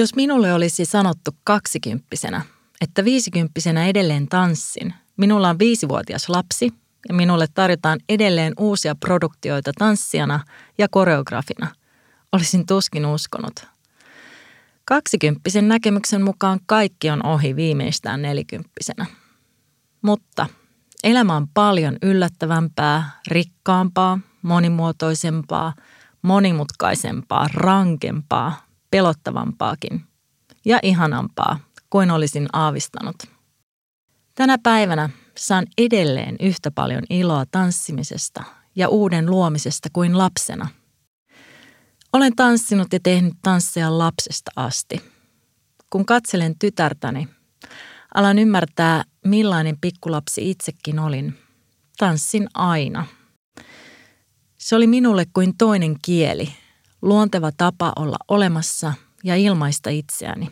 Jos minulle olisi sanottu kaksikymppisenä, että viisikymppisenä edelleen tanssin, minulla on viisivuotias lapsi ja minulle tarjotaan edelleen uusia produktioita tanssijana ja koreografina, olisin tuskin uskonut. Kaksikymppisen näkemyksen mukaan kaikki on ohi viimeistään nelikymppisenä. Mutta elämä on paljon yllättävämpää, rikkaampaa, monimuotoisempaa, monimutkaisempaa, rankempaa, pelottavampaakin ja ihanampaa kuin olisin aavistanut. Tänä päivänä saan edelleen yhtä paljon iloa tanssimisesta ja uuden luomisesta kuin lapsena. Olen tanssinut ja tehnyt tansseja lapsesta asti. Kun katselen tytärtäni, alan ymmärtää, millainen pikkulapsi itsekin olin. Tanssin aina. Se oli minulle kuin toinen kieli, luonteva tapa olla olemassa ja ilmaista itseäni.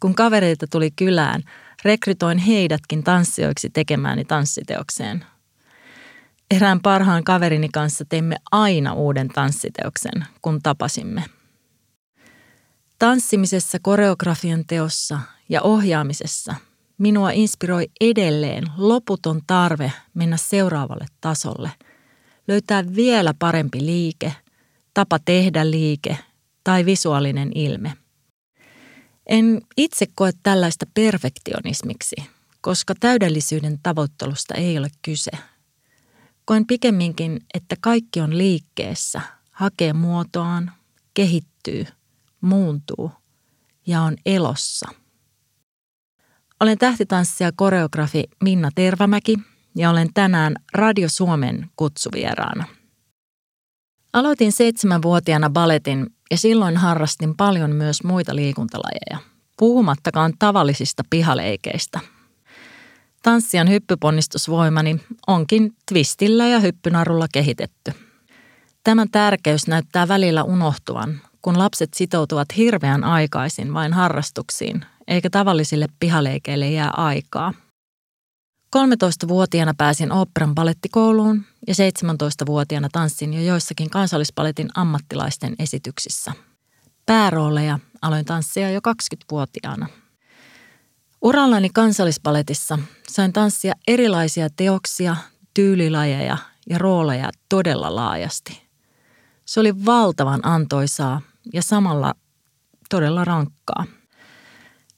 Kun kavereita tuli kylään, rekrytoin heidätkin tanssijoiksi tekemääni tanssiteokseen. Erään parhaan kaverini kanssa teimme aina uuden tanssiteoksen, kun tapasimme. Tanssimisessa, koreografian teossa ja ohjaamisessa minua inspiroi edelleen loputon tarve mennä seuraavalle tasolle, löytää vielä parempi liike, tapa tehdä liike tai visuaalinen ilme – en itse koe tällaista perfektionismiksi, koska täydellisyyden tavoittelusta ei ole kyse. Koen pikemminkin, että kaikki on liikkeessä, hakee muotoaan, kehittyy, muuntuu ja on elossa. Olen tähtitanssija koreografi Minna Tervamäki ja olen tänään Radio Suomen kutsuvieraana. Aloitin seitsemänvuotiaana baletin ja silloin harrastin paljon myös muita liikuntalajeja, puhumattakaan tavallisista pihaleikeistä. Tanssian hyppyponnistusvoimani onkin twistillä ja hyppynarulla kehitetty. Tämän tärkeys näyttää välillä unohtuvan, kun lapset sitoutuvat hirveän aikaisin vain harrastuksiin, eikä tavallisille pihaleikeille jää aikaa. 13-vuotiaana pääsin oopperan balettikouluun ja 17-vuotiaana tanssin jo joissakin kansallispaletin ammattilaisten esityksissä. Päärooleja aloin tanssia jo 20-vuotiaana. Urallani kansallispaletissa sain tanssia erilaisia teoksia, tyylilajeja ja rooleja todella laajasti. Se oli valtavan antoisaa ja samalla todella rankkaa.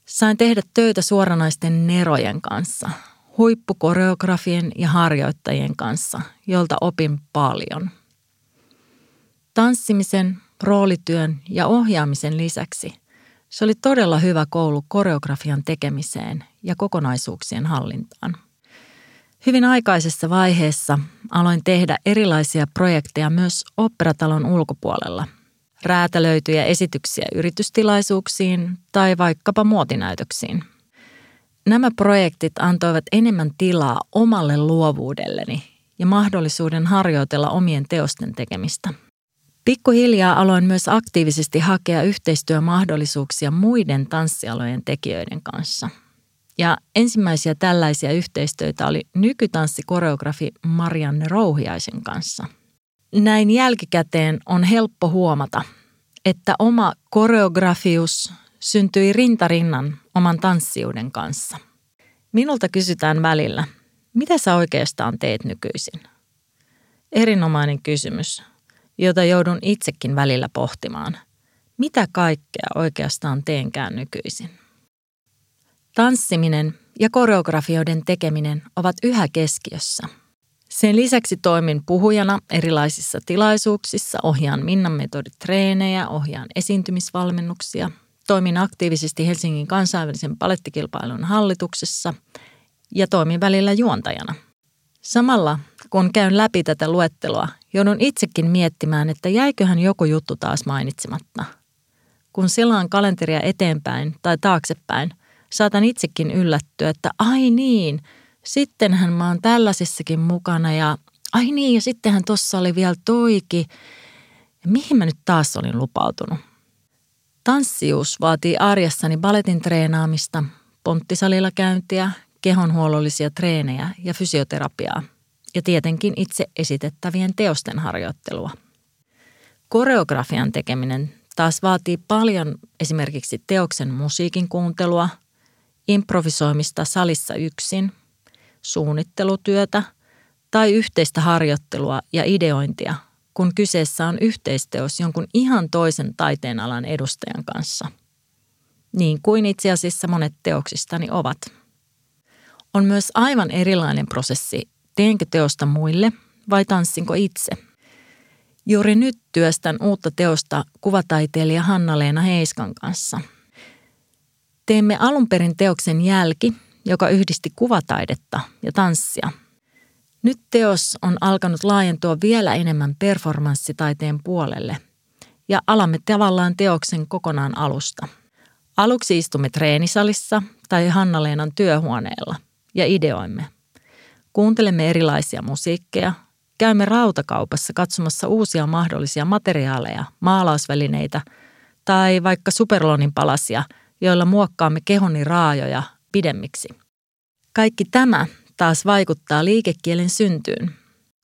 Sain tehdä töitä suoranaisten nerojen kanssa – huippukoreografien ja harjoittajien kanssa, jolta opin paljon. Tanssimisen, roolityön ja ohjaamisen lisäksi se oli todella hyvä koulu koreografian tekemiseen ja kokonaisuuksien hallintaan. Hyvin aikaisessa vaiheessa aloin tehdä erilaisia projekteja myös operatalon ulkopuolella. Räätälöityjä esityksiä yritystilaisuuksiin tai vaikkapa muotinäytöksiin – Nämä projektit antoivat enemmän tilaa omalle luovuudelleni ja mahdollisuuden harjoitella omien teosten tekemistä. Pikkuhiljaa aloin myös aktiivisesti hakea yhteistyömahdollisuuksia muiden tanssialojen tekijöiden kanssa. Ja ensimmäisiä tällaisia yhteistyötä oli nykytanssikoreografi Marianne Rouhiaisen kanssa. Näin jälkikäteen on helppo huomata, että oma koreografius syntyi rintarinnan oman tanssiuden kanssa. Minulta kysytään välillä, mitä sä oikeastaan teet nykyisin? Erinomainen kysymys, jota joudun itsekin välillä pohtimaan. Mitä kaikkea oikeastaan teenkään nykyisin? Tanssiminen ja koreografioiden tekeminen ovat yhä keskiössä. Sen lisäksi toimin puhujana erilaisissa tilaisuuksissa, ohjaan Minnan metoditreenejä, ohjaan esiintymisvalmennuksia – Toimin aktiivisesti Helsingin kansainvälisen palettikilpailun hallituksessa ja toimin välillä juontajana. Samalla kun käyn läpi tätä luetteloa, joudun itsekin miettimään, että jäiköhän joku juttu taas mainitsematta. Kun selaan kalenteria eteenpäin tai taaksepäin, saatan itsekin yllättyä, että ai niin, sittenhän mä oon tällaisissakin mukana ja ai niin, ja sittenhän tossa oli vielä toiki. Ja mihin mä nyt taas olin lupautunut? Tanssius vaatii arjessani baletin treenaamista, ponttisalilla käyntiä, kehonhuollollisia treenejä ja fysioterapiaa ja tietenkin itse esitettävien teosten harjoittelua. Koreografian tekeminen taas vaatii paljon esimerkiksi teoksen musiikin kuuntelua, improvisoimista salissa yksin, suunnittelutyötä tai yhteistä harjoittelua ja ideointia, kun kyseessä on yhteisteos jonkun ihan toisen taiteenalan edustajan kanssa. Niin kuin itse asiassa monet teoksistani ovat. On myös aivan erilainen prosessi, teenkö teosta muille vai tanssinko itse – Juuri nyt työstän uutta teosta kuvataiteilija Hanna-Leena Heiskan kanssa. Teemme alun perin teoksen Jälki, joka yhdisti kuvataidetta ja tanssia. Nyt teos on alkanut laajentua vielä enemmän performanssitaiteen puolelle ja alamme tavallaan teoksen kokonaan alusta. Aluksi istumme treenisalissa tai Hanna-Leenan työhuoneella ja ideoimme. Kuuntelemme erilaisia musiikkeja, Käymme rautakaupassa katsomassa uusia mahdollisia materiaaleja, maalausvälineitä tai vaikka superlonin palasia, joilla muokkaamme kehoni raajoja pidemmiksi. Kaikki tämä taas vaikuttaa liikekielen syntyyn.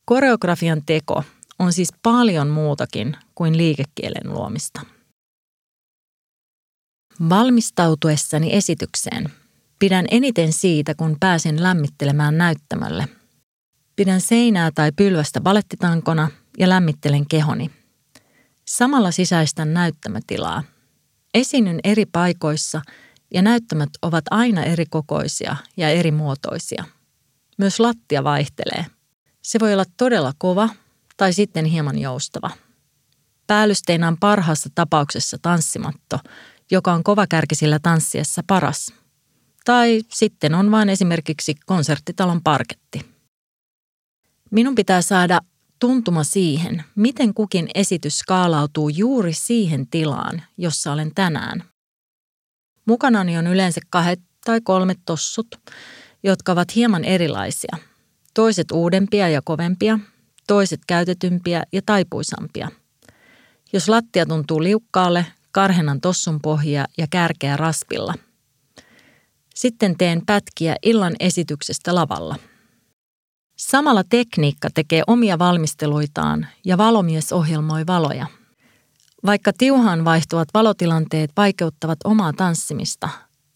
Koreografian teko on siis paljon muutakin kuin liikekielen luomista. Valmistautuessani esitykseen pidän eniten siitä, kun pääsen lämmittelemään näyttämölle – Pidän seinää tai pylvästä balettitankona ja lämmittelen kehoni. Samalla sisäistän näyttämötilaa. Esiinnyn eri paikoissa ja näyttämät ovat aina eri kokoisia ja eri muotoisia. Myös lattia vaihtelee. Se voi olla todella kova tai sitten hieman joustava. Päällysteinä on parhaassa tapauksessa tanssimatto, joka on kovakärkisillä tanssiessa paras. Tai sitten on vain esimerkiksi konserttitalon parketti. Minun pitää saada tuntuma siihen, miten kukin esitys skaalautuu juuri siihen tilaan, jossa olen tänään. Mukanani on yleensä kahdet tai kolme tossut, jotka ovat hieman erilaisia. Toiset uudempia ja kovempia, toiset käytetympiä ja taipuisampia. Jos lattia tuntuu liukkaalle, karhenan tossun pohjia ja kärkeä raspilla. Sitten teen pätkiä illan esityksestä lavalla – Samalla tekniikka tekee omia valmisteluitaan ja valomies ohjelmoi valoja. Vaikka tiuhaan vaihtuvat valotilanteet vaikeuttavat omaa tanssimista,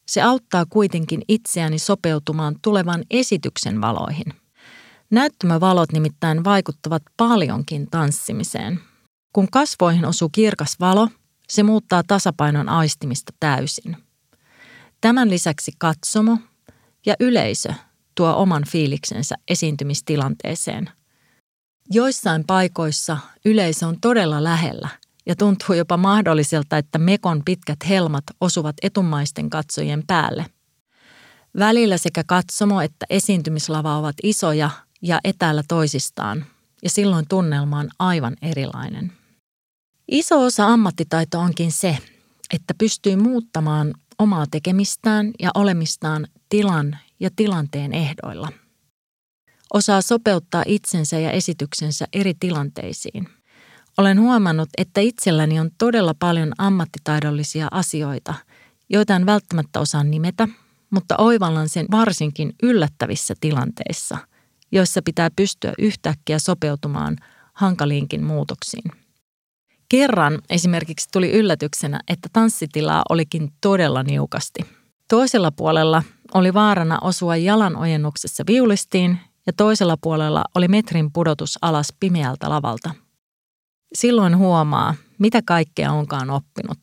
se auttaa kuitenkin itseäni sopeutumaan tulevan esityksen valoihin. Näyttämövalot nimittäin vaikuttavat paljonkin tanssimiseen. Kun kasvoihin osuu kirkas valo, se muuttaa tasapainon aistimista täysin. Tämän lisäksi katsomo ja yleisö tuo oman fiiliksensä esiintymistilanteeseen. Joissain paikoissa yleisö on todella lähellä ja tuntuu jopa mahdolliselta, että mekon pitkät helmat osuvat etumaisten katsojien päälle. Välillä sekä katsomo että esiintymislava ovat isoja ja etäällä toisistaan, ja silloin tunnelma on aivan erilainen. Iso osa ammattitaito onkin se, että pystyy muuttamaan omaa tekemistään ja olemistaan tilan ja tilanteen ehdoilla. Osaa sopeuttaa itsensä ja esityksensä eri tilanteisiin. Olen huomannut, että itselläni on todella paljon ammattitaidollisia asioita, joita en välttämättä osaa nimetä, mutta oivallan sen varsinkin yllättävissä tilanteissa, joissa pitää pystyä yhtäkkiä sopeutumaan hankaliinkin muutoksiin. Kerran esimerkiksi tuli yllätyksenä, että tanssitilaa olikin todella niukasti. Toisella puolella oli vaarana osua jalan ojennuksessa viulistiin ja toisella puolella oli metrin pudotus alas pimeältä lavalta. Silloin huomaa, mitä kaikkea onkaan oppinut.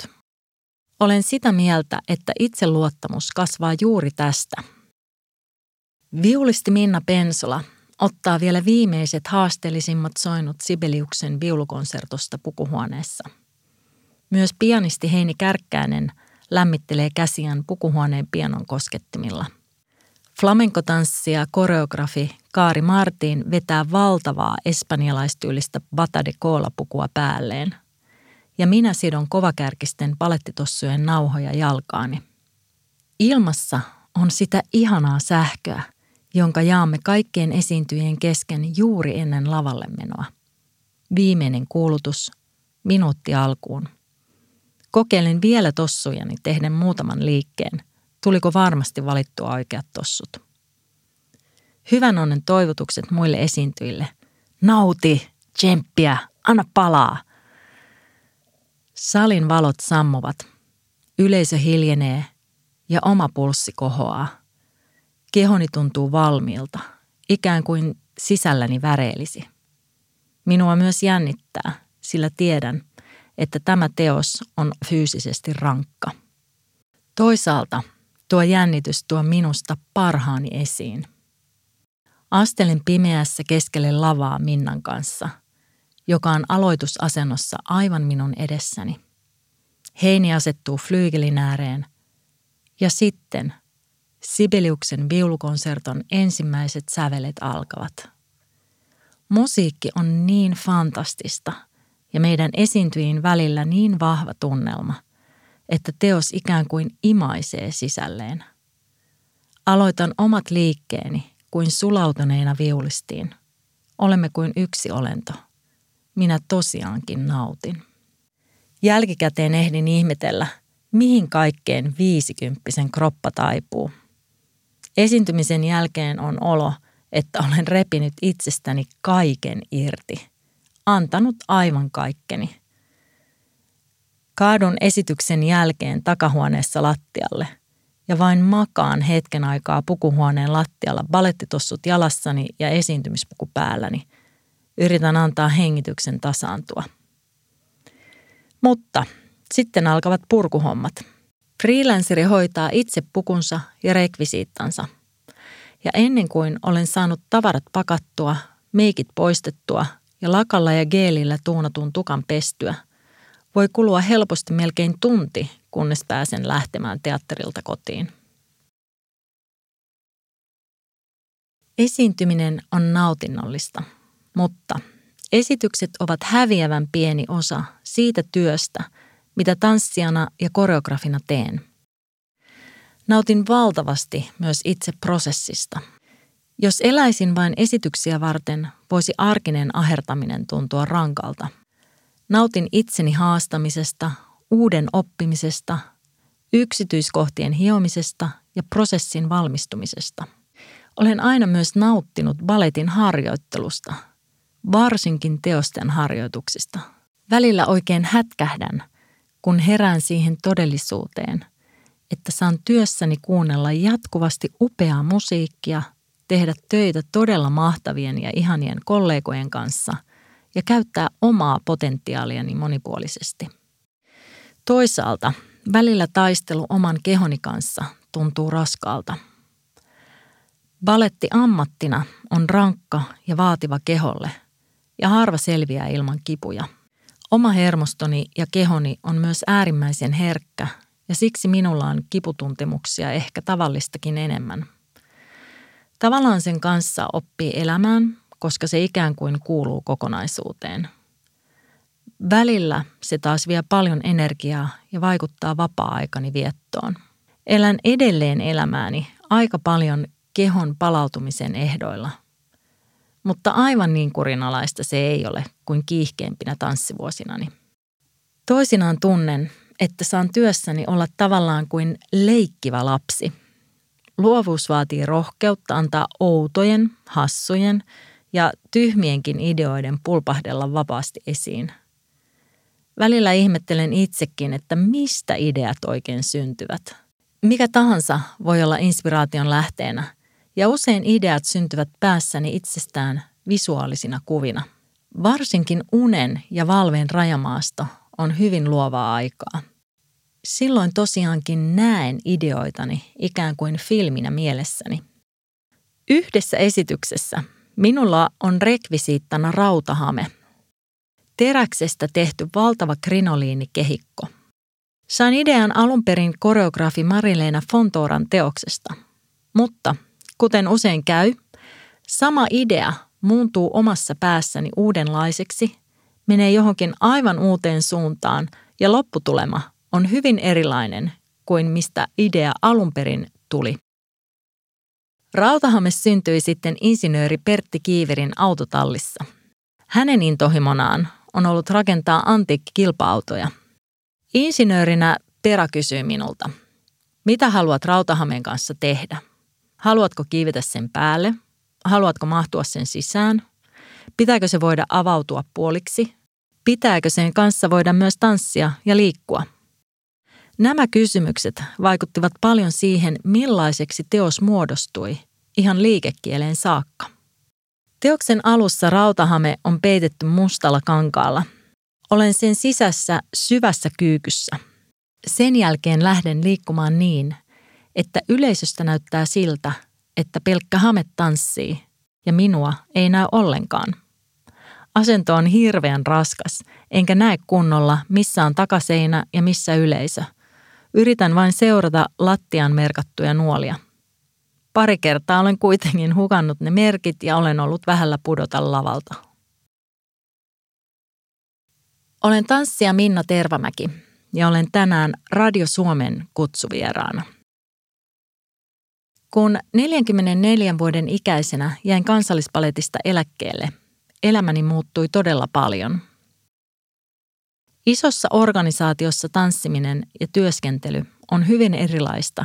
Olen sitä mieltä, että itseluottamus kasvaa juuri tästä. Viulisti Minna Pensola ottaa vielä viimeiset haasteellisimmat soinut Sibeliuksen viulukonsertosta pukuhuoneessa. Myös pianisti Heini Kärkkäinen – lämmittelee käsiään pukuhuoneen pianon koskettimilla. Flamenkotanssia koreografi Kaari Martin vetää valtavaa espanjalaistyylistä bata de pukua päälleen. Ja minä sidon kovakärkisten palettitossujen nauhoja jalkaani. Ilmassa on sitä ihanaa sähköä, jonka jaamme kaikkien esiintyjien kesken juuri ennen lavalle menoa. Viimeinen kuulutus, minuutti alkuun. Kokeilin vielä tossujani tehden muutaman liikkeen. Tuliko varmasti valittua oikeat tossut? Hyvän onnen toivotukset muille esiintyjille. Nauti, tsemppiä, anna palaa. Salin valot sammuvat. Yleisö hiljenee ja oma pulssi kohoaa. Kehoni tuntuu valmiilta, ikään kuin sisälläni väreilisi. Minua myös jännittää, sillä tiedän, että tämä teos on fyysisesti rankka. Toisaalta tuo jännitys tuo minusta parhaani esiin. Astelin pimeässä keskelle lavaa Minnan kanssa, joka on aloitusasennossa aivan minun edessäni. Heini asettuu flyygelin ääreen ja sitten Sibeliuksen viulukonserton ensimmäiset sävelet alkavat. Musiikki on niin fantastista ja meidän esiintyjiin välillä niin vahva tunnelma, että teos ikään kuin imaisee sisälleen. Aloitan omat liikkeeni kuin sulautuneena viulistiin. Olemme kuin yksi olento. Minä tosiaankin nautin. Jälkikäteen ehdin ihmetellä, mihin kaikkeen viisikymppisen kroppa taipuu. Esiintymisen jälkeen on olo, että olen repinyt itsestäni kaiken irti. Antanut aivan kaikkeni. Kaadun esityksen jälkeen takahuoneessa lattialle ja vain makaan hetken aikaa pukuhuoneen lattialla balettitossut jalassani ja esiintymispuku päälläni. Yritän antaa hengityksen tasaantua. Mutta sitten alkavat purkuhommat. Freelanceri hoitaa itse pukunsa ja rekvisiittansa. Ja ennen kuin olen saanut tavarat pakattua, meikit poistettua ja lakalla ja geelillä tuunatun tukan pestyä, voi kulua helposti melkein tunti, kunnes pääsen lähtemään teatterilta kotiin. Esiintyminen on nautinnollista, mutta esitykset ovat häviävän pieni osa siitä työstä, mitä tanssijana ja koreografina teen. Nautin valtavasti myös itse prosessista. Jos eläisin vain esityksiä varten, voisi arkinen ahertaminen tuntua rankalta. Nautin itseni haastamisesta, uuden oppimisesta, yksityiskohtien hiomisesta ja prosessin valmistumisesta. Olen aina myös nauttinut baletin harjoittelusta, varsinkin teosten harjoituksista. Välillä oikein hätkähdän – kun herään siihen todellisuuteen, että saan työssäni kuunnella jatkuvasti upeaa musiikkia, tehdä töitä todella mahtavien ja ihanien kollegojen kanssa ja käyttää omaa potentiaaliani monipuolisesti. Toisaalta välillä taistelu oman kehoni kanssa tuntuu raskaalta. Baletti ammattina on rankka ja vaativa keholle ja harva selviää ilman kipuja – Oma hermostoni ja kehoni on myös äärimmäisen herkkä ja siksi minulla on kiputuntemuksia ehkä tavallistakin enemmän. Tavallaan sen kanssa oppii elämään, koska se ikään kuin kuuluu kokonaisuuteen. Välillä se taas vie paljon energiaa ja vaikuttaa vapaa-aikani viettoon. Elän edelleen elämääni aika paljon kehon palautumisen ehdoilla – mutta aivan niin kurinalaista se ei ole kuin kiihkeimpinä tanssivuosinani. Toisinaan tunnen, että saan työssäni olla tavallaan kuin leikkivä lapsi. Luovuus vaatii rohkeutta antaa outojen, hassujen ja tyhmienkin ideoiden pulpahdella vapaasti esiin. Välillä ihmettelen itsekin, että mistä ideat oikein syntyvät. Mikä tahansa voi olla inspiraation lähteenä – ja usein ideat syntyvät päässäni itsestään visuaalisina kuvina. Varsinkin unen ja valveen rajamaasto on hyvin luovaa aikaa. Silloin tosiaankin näen ideoitani ikään kuin filminä mielessäni. Yhdessä esityksessä minulla on rekvisiittana rautahame. Teräksestä tehty valtava krinoliinikehikko. Sain idean alun perin koreografi Marileena Fontoran teoksesta, mutta Kuten usein käy, sama idea muuntuu omassa päässäni uudenlaiseksi, menee johonkin aivan uuteen suuntaan ja lopputulema on hyvin erilainen kuin mistä idea alun perin tuli. Rautahame syntyi sitten insinööri Pertti Kiiverin autotallissa. Hänen intohimonaan on ollut rakentaa antiikkikilpa-autoja. Insinöörinä Tera kysyi minulta, mitä haluat Rautahameen kanssa tehdä – Haluatko kiivetä sen päälle? Haluatko mahtua sen sisään? Pitääkö se voida avautua puoliksi? Pitääkö sen kanssa voida myös tanssia ja liikkua? Nämä kysymykset vaikuttivat paljon siihen, millaiseksi teos muodostui, ihan liikekieleen saakka. Teoksen alussa rautahame on peitetty mustalla kankaalla. Olen sen sisässä syvässä kyykyssä. Sen jälkeen lähden liikkumaan niin, että yleisöstä näyttää siltä, että pelkkä hame tanssii ja minua ei näy ollenkaan. Asento on hirveän raskas, enkä näe kunnolla, missä on takaseinä ja missä yleisö. Yritän vain seurata lattian merkattuja nuolia. Pari kertaa olen kuitenkin hukannut ne merkit ja olen ollut vähällä pudota lavalta. Olen tanssija Minna Tervamäki ja olen tänään Radio Suomen kutsuvieraana. Kun 44 vuoden ikäisenä jäin kansallispaletista eläkkeelle, elämäni muuttui todella paljon. Isossa organisaatiossa tanssiminen ja työskentely on hyvin erilaista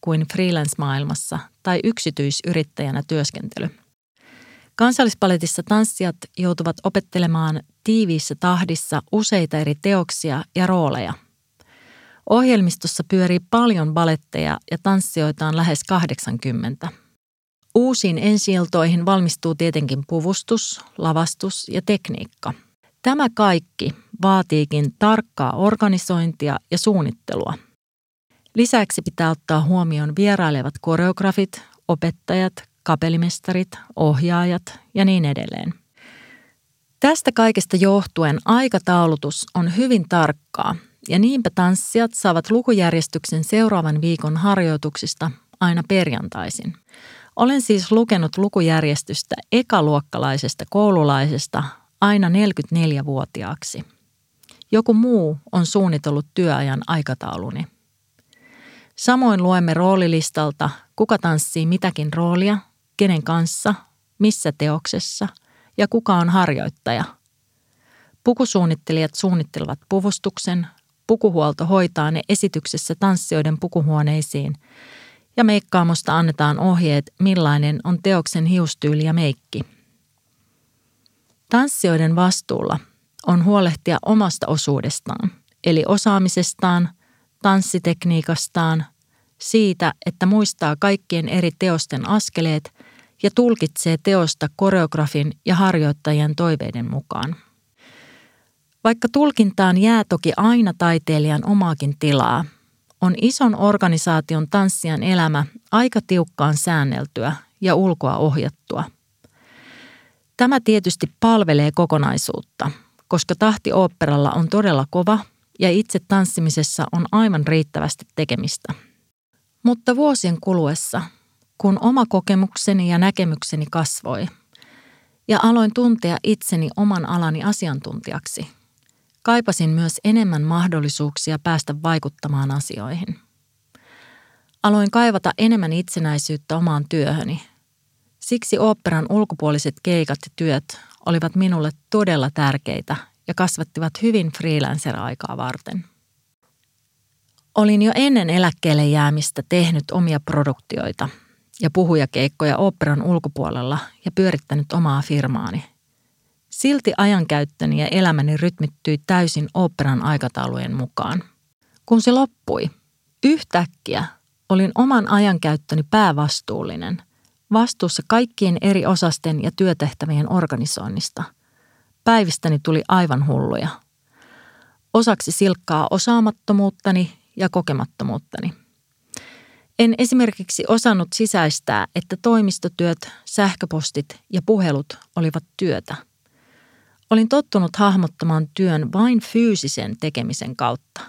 kuin freelance-maailmassa tai yksityisyrittäjänä työskentely. Kansallispaletissa tanssijat joutuvat opettelemaan tiiviissä tahdissa useita eri teoksia ja rooleja. Ohjelmistossa pyörii paljon baletteja ja tanssijoita on lähes 80. Uusiin ensiiltoihin valmistuu tietenkin puvustus, lavastus ja tekniikka. Tämä kaikki vaatiikin tarkkaa organisointia ja suunnittelua – Lisäksi pitää ottaa huomioon vierailevat koreografit, opettajat, kapellimestarit, ohjaajat ja niin edelleen. Tästä kaikesta johtuen aikataulutus on hyvin tarkkaa ja niinpä tanssijat saavat lukujärjestyksen seuraavan viikon harjoituksista aina perjantaisin. Olen siis lukenut lukujärjestystä ekaluokkalaisesta koululaisesta aina 44-vuotiaaksi. Joku muu on suunnitellut työajan aikatauluni – Samoin luemme roolilistalta, kuka tanssii mitäkin roolia, kenen kanssa, missä teoksessa ja kuka on harjoittaja. Pukusuunnittelijat suunnittelevat puvustuksen, pukuhuolto hoitaa ne esityksessä tanssijoiden pukuhuoneisiin ja meikkaamosta annetaan ohjeet, millainen on teoksen hiustyyli ja meikki. Tanssijoiden vastuulla on huolehtia omasta osuudestaan, eli osaamisestaan – tanssitekniikastaan, siitä, että muistaa kaikkien eri teosten askeleet ja tulkitsee teosta koreografin ja harjoittajien toiveiden mukaan. Vaikka tulkintaan jää toki aina taiteilijan omaakin tilaa, on ison organisaation tanssijan elämä aika tiukkaan säänneltyä ja ulkoa ohjattua. Tämä tietysti palvelee kokonaisuutta, koska tahti oopperalla on todella kova ja itse tanssimisessa on aivan riittävästi tekemistä. Mutta vuosien kuluessa, kun oma kokemukseni ja näkemykseni kasvoi ja aloin tuntea itseni oman alani asiantuntijaksi, kaipasin myös enemmän mahdollisuuksia päästä vaikuttamaan asioihin. Aloin kaivata enemmän itsenäisyyttä omaan työhöni. Siksi oopperan ulkopuoliset keikat ja työt olivat minulle todella tärkeitä ja kasvattivat hyvin freelancer-aikaa varten. Olin jo ennen eläkkeelle jäämistä tehnyt omia produktioita ja puhujakeikkoja operan ulkopuolella ja pyörittänyt omaa firmaani. Silti ajankäyttöni ja elämäni rytmittyi täysin operan aikataulujen mukaan. Kun se loppui, yhtäkkiä olin oman ajankäyttöni päävastuullinen, vastuussa kaikkien eri osasten ja työtehtävien organisoinnista – Päivistäni tuli aivan hulluja. Osaksi silkkaa osaamattomuuttani ja kokemattomuuttani. En esimerkiksi osannut sisäistää, että toimistotyöt, sähköpostit ja puhelut olivat työtä. Olin tottunut hahmottamaan työn vain fyysisen tekemisen kautta.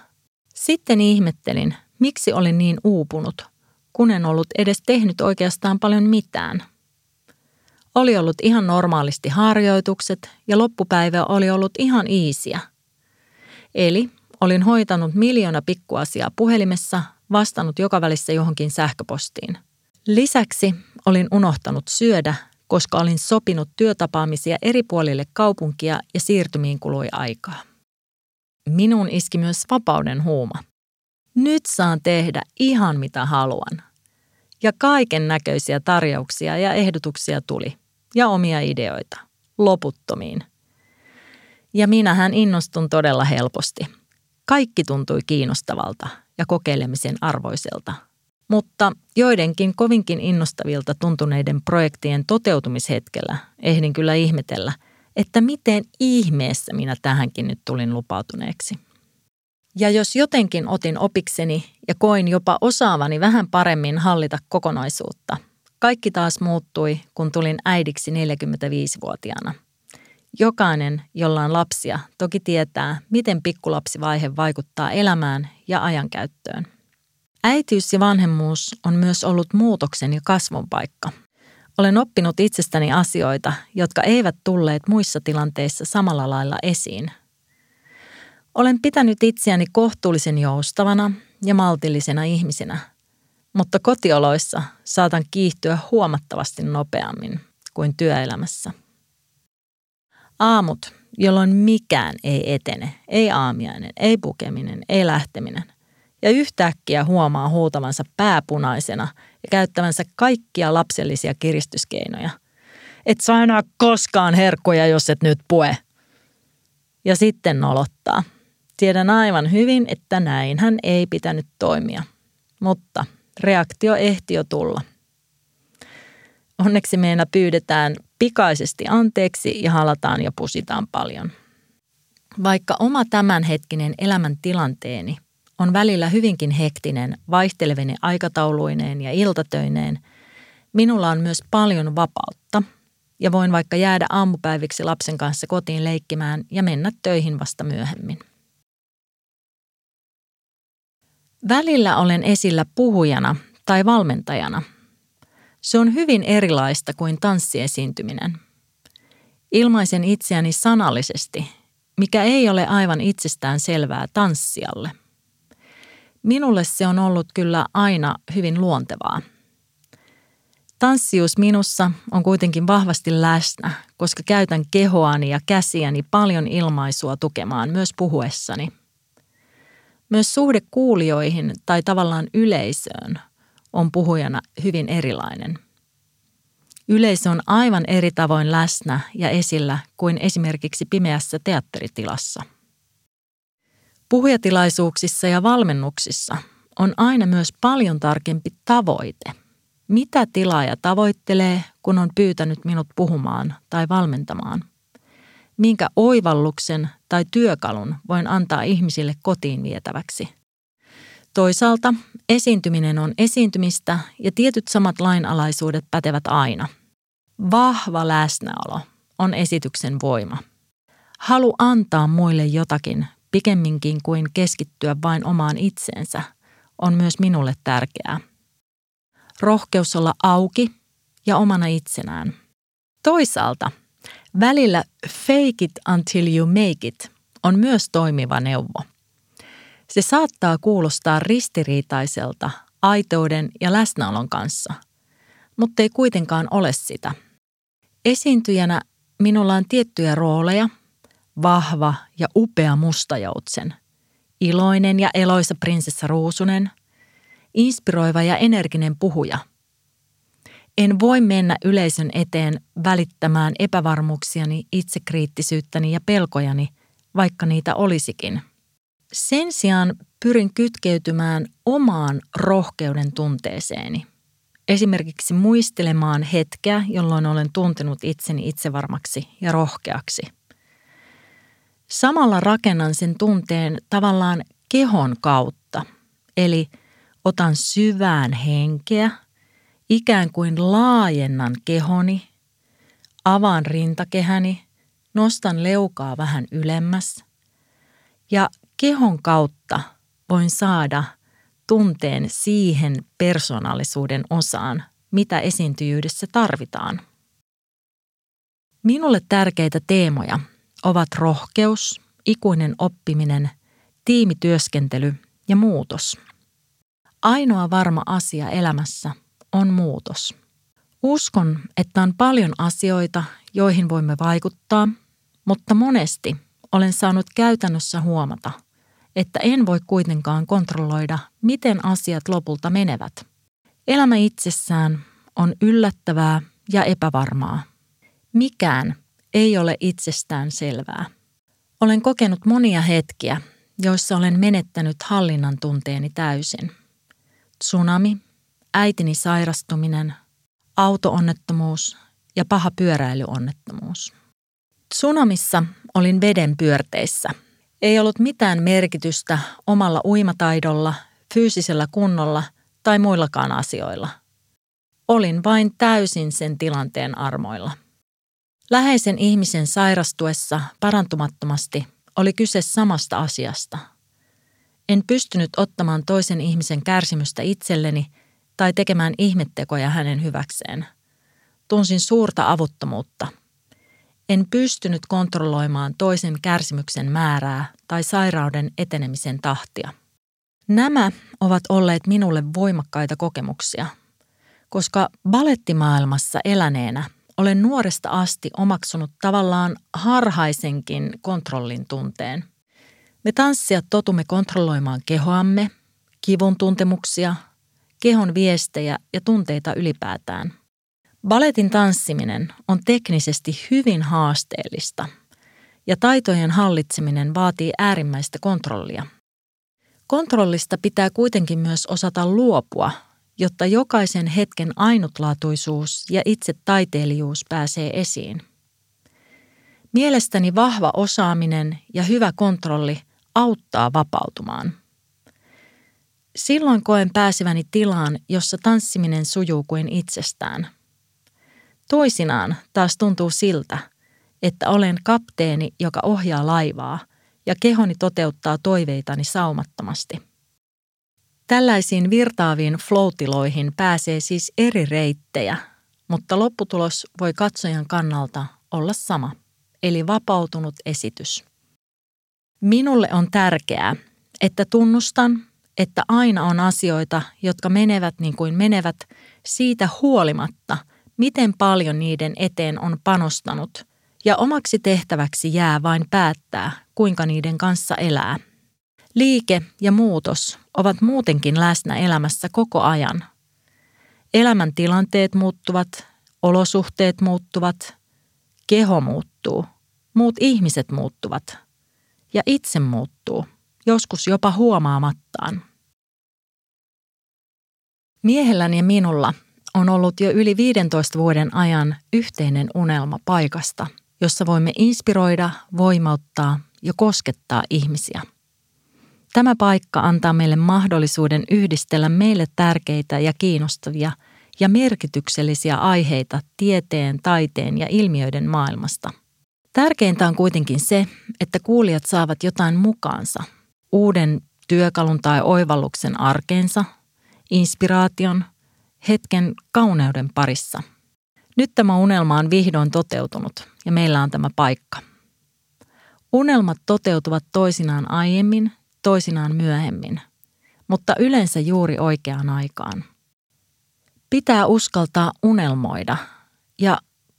Sitten ihmettelin, miksi olin niin uupunut, kun en ollut edes tehnyt oikeastaan paljon mitään – oli ollut ihan normaalisti harjoitukset ja loppupäivä oli ollut ihan iisiä. Eli olin hoitanut miljoona pikkuasiaa puhelimessa, vastannut joka välissä johonkin sähköpostiin. Lisäksi olin unohtanut syödä, koska olin sopinut työtapaamisia eri puolille kaupunkia ja siirtymiin kului aikaa. Minun iski myös vapauden huuma. Nyt saan tehdä ihan mitä haluan. Ja kaiken näköisiä tarjouksia ja ehdotuksia tuli ja omia ideoita loputtomiin. Ja minähän innostun todella helposti. Kaikki tuntui kiinnostavalta ja kokeilemisen arvoiselta. Mutta joidenkin kovinkin innostavilta tuntuneiden projektien toteutumishetkellä ehdin kyllä ihmetellä, että miten ihmeessä minä tähänkin nyt tulin lupautuneeksi. Ja jos jotenkin otin opikseni ja koin jopa osaavani vähän paremmin hallita kokonaisuutta, kaikki taas muuttui, kun tulin äidiksi 45-vuotiaana. Jokainen, jolla on lapsia, toki tietää, miten pikkulapsivaihe vaikuttaa elämään ja ajankäyttöön. Äitiys ja vanhemmuus on myös ollut muutoksen ja kasvun paikka. Olen oppinut itsestäni asioita, jotka eivät tulleet muissa tilanteissa samalla lailla esiin – olen pitänyt itseäni kohtuullisen joustavana ja maltillisena ihmisenä, mutta kotioloissa saatan kiihtyä huomattavasti nopeammin kuin työelämässä. Aamut, jolloin mikään ei etene, ei aamiainen, ei pukeminen, ei lähteminen, ja yhtäkkiä huomaa huutavansa pääpunaisena ja käyttävänsä kaikkia lapsellisia kiristyskeinoja. Et saa enää koskaan herkkuja, jos et nyt pue. Ja sitten nolottaa – Tiedän aivan hyvin, että näin hän ei pitänyt toimia, mutta reaktio ehti jo tulla. Onneksi meillä pyydetään pikaisesti anteeksi ja halataan ja pusitaan paljon. Vaikka oma tämänhetkinen elämäntilanteeni on välillä hyvinkin hektinen, vaihtelevine aikatauluineen ja iltatöineen, minulla on myös paljon vapautta ja voin vaikka jäädä aamupäiviksi lapsen kanssa kotiin leikkimään ja mennä töihin vasta myöhemmin. Välillä olen esillä puhujana tai valmentajana. Se on hyvin erilaista kuin tanssiesiintyminen. Ilmaisen itseäni sanallisesti, mikä ei ole aivan itsestään selvää tanssijalle. Minulle se on ollut kyllä aina hyvin luontevaa. Tanssius minussa on kuitenkin vahvasti läsnä, koska käytän kehoani ja käsiäni paljon ilmaisua tukemaan myös puhuessani – myös suhde kuulijoihin tai tavallaan yleisöön on puhujana hyvin erilainen. Yleisö on aivan eri tavoin läsnä ja esillä kuin esimerkiksi pimeässä teatteritilassa. Puhujatilaisuuksissa ja valmennuksissa on aina myös paljon tarkempi tavoite. Mitä tilaaja tavoittelee, kun on pyytänyt minut puhumaan tai valmentamaan? minkä oivalluksen tai työkalun voin antaa ihmisille kotiin vietäväksi. Toisaalta esiintyminen on esiintymistä ja tietyt samat lainalaisuudet pätevät aina. Vahva läsnäolo on esityksen voima. Halu antaa muille jotakin pikemminkin kuin keskittyä vain omaan itseensä on myös minulle tärkeää. Rohkeus olla auki ja omana itsenään. Toisaalta – Välillä fake it until you make it on myös toimiva neuvo. Se saattaa kuulostaa ristiriitaiselta aitouden ja läsnäolon kanssa, mutta ei kuitenkaan ole sitä. Esiintyjänä minulla on tiettyjä rooleja, vahva ja upea mustajoutsen, iloinen ja eloisa prinsessa Ruusunen, inspiroiva ja energinen puhuja – en voi mennä yleisön eteen välittämään epävarmuuksiani, itsekriittisyyttäni ja pelkojani, vaikka niitä olisikin. Sen sijaan pyrin kytkeytymään omaan rohkeuden tunteeseeni. Esimerkiksi muistelemaan hetkeä, jolloin olen tuntenut itseni itsevarmaksi ja rohkeaksi. Samalla rakennan sen tunteen tavallaan kehon kautta, eli otan syvään henkeä – Ikään kuin laajennan kehoni, avaan rintakehäni, nostan leukaa vähän ylemmäs ja kehon kautta voin saada tunteen siihen persoonallisuuden osaan, mitä esiintyjyydessä tarvitaan. Minulle tärkeitä teemoja ovat rohkeus, ikuinen oppiminen, tiimityöskentely ja muutos. Ainoa varma asia elämässä on muutos. Uskon, että on paljon asioita, joihin voimme vaikuttaa, mutta monesti olen saanut käytännössä huomata, että en voi kuitenkaan kontrolloida, miten asiat lopulta menevät. Elämä itsessään on yllättävää ja epävarmaa. Mikään ei ole itsestään selvää. Olen kokenut monia hetkiä, joissa olen menettänyt hallinnan tunteeni täysin. Tsunami, äitini sairastuminen, autoonnettomuus ja paha pyöräilyonnettomuus. Tsunamissa olin veden pyörteissä. Ei ollut mitään merkitystä omalla uimataidolla, fyysisellä kunnolla tai muillakaan asioilla. Olin vain täysin sen tilanteen armoilla. Läheisen ihmisen sairastuessa parantumattomasti oli kyse samasta asiasta. En pystynyt ottamaan toisen ihmisen kärsimystä itselleni tai tekemään ihmettekoja hänen hyväkseen. Tunsin suurta avuttomuutta. En pystynyt kontrolloimaan toisen kärsimyksen määrää tai sairauden etenemisen tahtia. Nämä ovat olleet minulle voimakkaita kokemuksia, koska balettimaailmassa eläneenä olen nuoresta asti omaksunut tavallaan harhaisenkin kontrollin tunteen. Me tanssijat totumme kontrolloimaan kehoamme, kivun tuntemuksia, kehon viestejä ja tunteita ylipäätään. Baletin tanssiminen on teknisesti hyvin haasteellista ja taitojen hallitseminen vaatii äärimmäistä kontrollia. Kontrollista pitää kuitenkin myös osata luopua jotta jokaisen hetken ainutlaatuisuus ja itse taiteilijuus pääsee esiin. Mielestäni vahva osaaminen ja hyvä kontrolli auttaa vapautumaan. Silloin koen pääseväni tilaan, jossa tanssiminen sujuu kuin itsestään. Toisinaan taas tuntuu siltä, että olen kapteeni, joka ohjaa laivaa ja kehoni toteuttaa toiveitani saumattomasti – Tällaisiin virtaaviin floatiloihin pääsee siis eri reittejä, mutta lopputulos voi katsojan kannalta olla sama, eli vapautunut esitys. Minulle on tärkeää, että tunnustan, että aina on asioita, jotka menevät niin kuin menevät siitä huolimatta, miten paljon niiden eteen on panostanut, ja omaksi tehtäväksi jää vain päättää, kuinka niiden kanssa elää. Liike ja muutos ovat muutenkin läsnä elämässä koko ajan. Elämän tilanteet muuttuvat, olosuhteet muuttuvat, keho muuttuu, muut ihmiset muuttuvat ja itse muuttuu, joskus jopa huomaamattaan. Miehelläni ja minulla on ollut jo yli 15 vuoden ajan yhteinen unelma paikasta, jossa voimme inspiroida, voimauttaa ja koskettaa ihmisiä. Tämä paikka antaa meille mahdollisuuden yhdistellä meille tärkeitä ja kiinnostavia ja merkityksellisiä aiheita tieteen, taiteen ja ilmiöiden maailmasta. Tärkeintä on kuitenkin se, että kuulijat saavat jotain mukaansa, uuden työkalun tai oivalluksen arkeensa, inspiraation, hetken kauneuden parissa. Nyt tämä unelma on vihdoin toteutunut ja meillä on tämä paikka. Unelmat toteutuvat toisinaan aiemmin toisinaan myöhemmin, mutta yleensä juuri oikeaan aikaan. Pitää uskaltaa unelmoida ja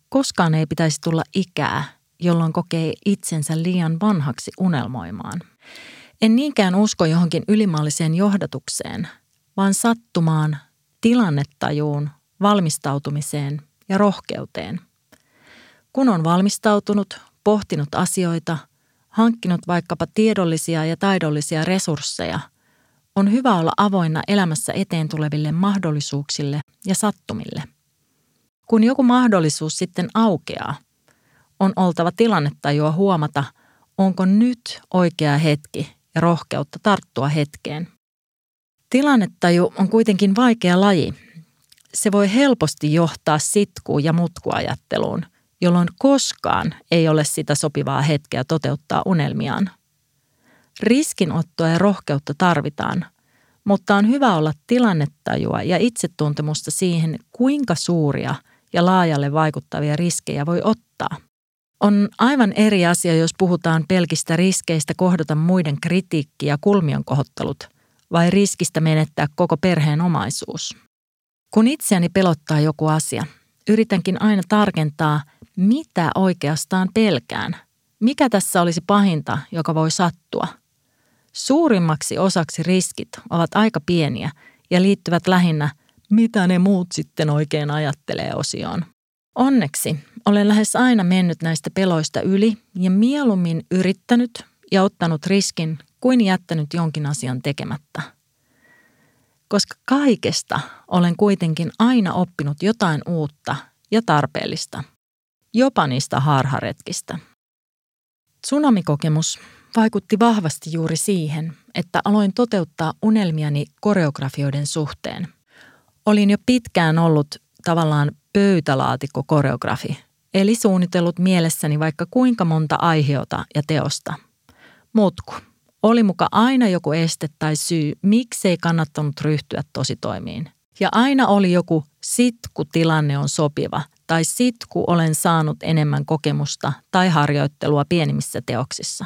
koskaan ei pitäisi tulla ikää, jolloin kokee itsensä liian vanhaksi unelmoimaan. En niinkään usko johonkin ylimaalliseen johdatukseen, vaan sattumaan, tilannetajuun, valmistautumiseen ja rohkeuteen. Kun on valmistautunut, pohtinut asioita – hankkinut vaikkapa tiedollisia ja taidollisia resursseja, on hyvä olla avoinna elämässä eteen tuleville mahdollisuuksille ja sattumille. Kun joku mahdollisuus sitten aukeaa, on oltava tilannetajua huomata, onko nyt oikea hetki ja rohkeutta tarttua hetkeen. Tilannetaju on kuitenkin vaikea laji. Se voi helposti johtaa sitkuun ja mutkuajatteluun, jolloin koskaan ei ole sitä sopivaa hetkeä toteuttaa unelmiaan. Riskinottoa ja rohkeutta tarvitaan, mutta on hyvä olla tilannetajua ja itsetuntemusta siihen, kuinka suuria ja laajalle vaikuttavia riskejä voi ottaa. On aivan eri asia, jos puhutaan pelkistä riskeistä kohdata muiden kritiikki ja kulmion kohottelut, vai riskistä menettää koko perheen omaisuus. Kun itseäni pelottaa joku asia, yritänkin aina tarkentaa, mitä oikeastaan pelkään. Mikä tässä olisi pahinta, joka voi sattua? Suurimmaksi osaksi riskit ovat aika pieniä ja liittyvät lähinnä, mitä ne muut sitten oikein ajattelee osioon. Onneksi olen lähes aina mennyt näistä peloista yli ja mieluummin yrittänyt ja ottanut riskin kuin jättänyt jonkin asian tekemättä. Koska kaikesta olen kuitenkin aina oppinut jotain uutta ja tarpeellista, jopa niistä harharetkistä. Tsunamikokemus vaikutti vahvasti juuri siihen, että aloin toteuttaa unelmiani koreografioiden suhteen. Olin jo pitkään ollut tavallaan pöytälaatikko koreografi, eli suunnitellut mielessäni vaikka kuinka monta aiheota ja teosta. Mutku. Oli muka aina joku este tai syy, miksei kannattanut ryhtyä tositoimiin. Ja aina oli joku sit, kun tilanne on sopiva, tai sit, kun olen saanut enemmän kokemusta tai harjoittelua pienimmissä teoksissa.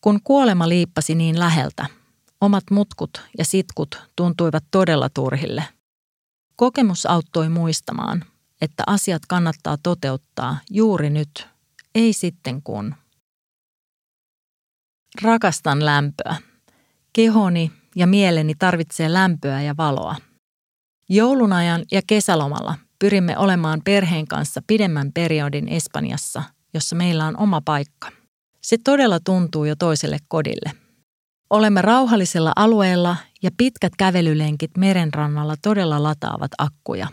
Kun kuolema liippasi niin läheltä, omat mutkut ja sitkut tuntuivat todella turhille. Kokemus auttoi muistamaan, että asiat kannattaa toteuttaa juuri nyt, ei sitten kun. Rakastan lämpöä. Kehoni ja mieleni tarvitsee lämpöä ja valoa. Joulun ajan ja kesälomalla pyrimme olemaan perheen kanssa pidemmän periodin Espanjassa, jossa meillä on oma paikka. Se todella tuntuu jo toiselle kodille. Olemme rauhallisella alueella ja pitkät kävelylenkit merenrannalla todella lataavat akkuja.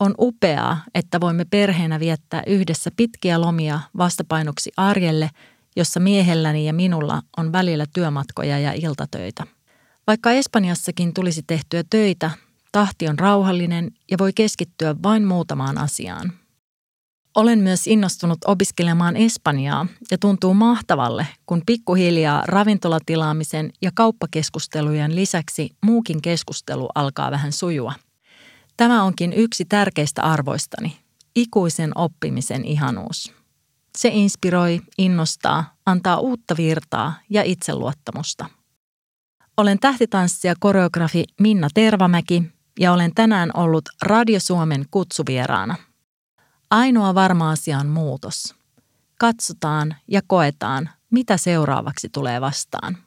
On upeaa, että voimme perheenä viettää yhdessä pitkiä lomia vastapainoksi arjelle, jossa miehelläni ja minulla on välillä työmatkoja ja iltatöitä. Vaikka Espanjassakin tulisi tehtyä töitä, tahti on rauhallinen ja voi keskittyä vain muutamaan asiaan. Olen myös innostunut opiskelemaan Espanjaa ja tuntuu mahtavalle, kun pikkuhiljaa ravintolatilaamisen ja kauppakeskustelujen lisäksi muukin keskustelu alkaa vähän sujua. Tämä onkin yksi tärkeistä arvoistani, ikuisen oppimisen ihanuus. Se inspiroi, innostaa, antaa uutta virtaa ja itseluottamusta. Olen tähtitanssija koreografi Minna Tervamäki ja olen tänään ollut Radio Suomen kutsuvieraana. Ainoa varma asia on muutos. Katsotaan ja koetaan, mitä seuraavaksi tulee vastaan.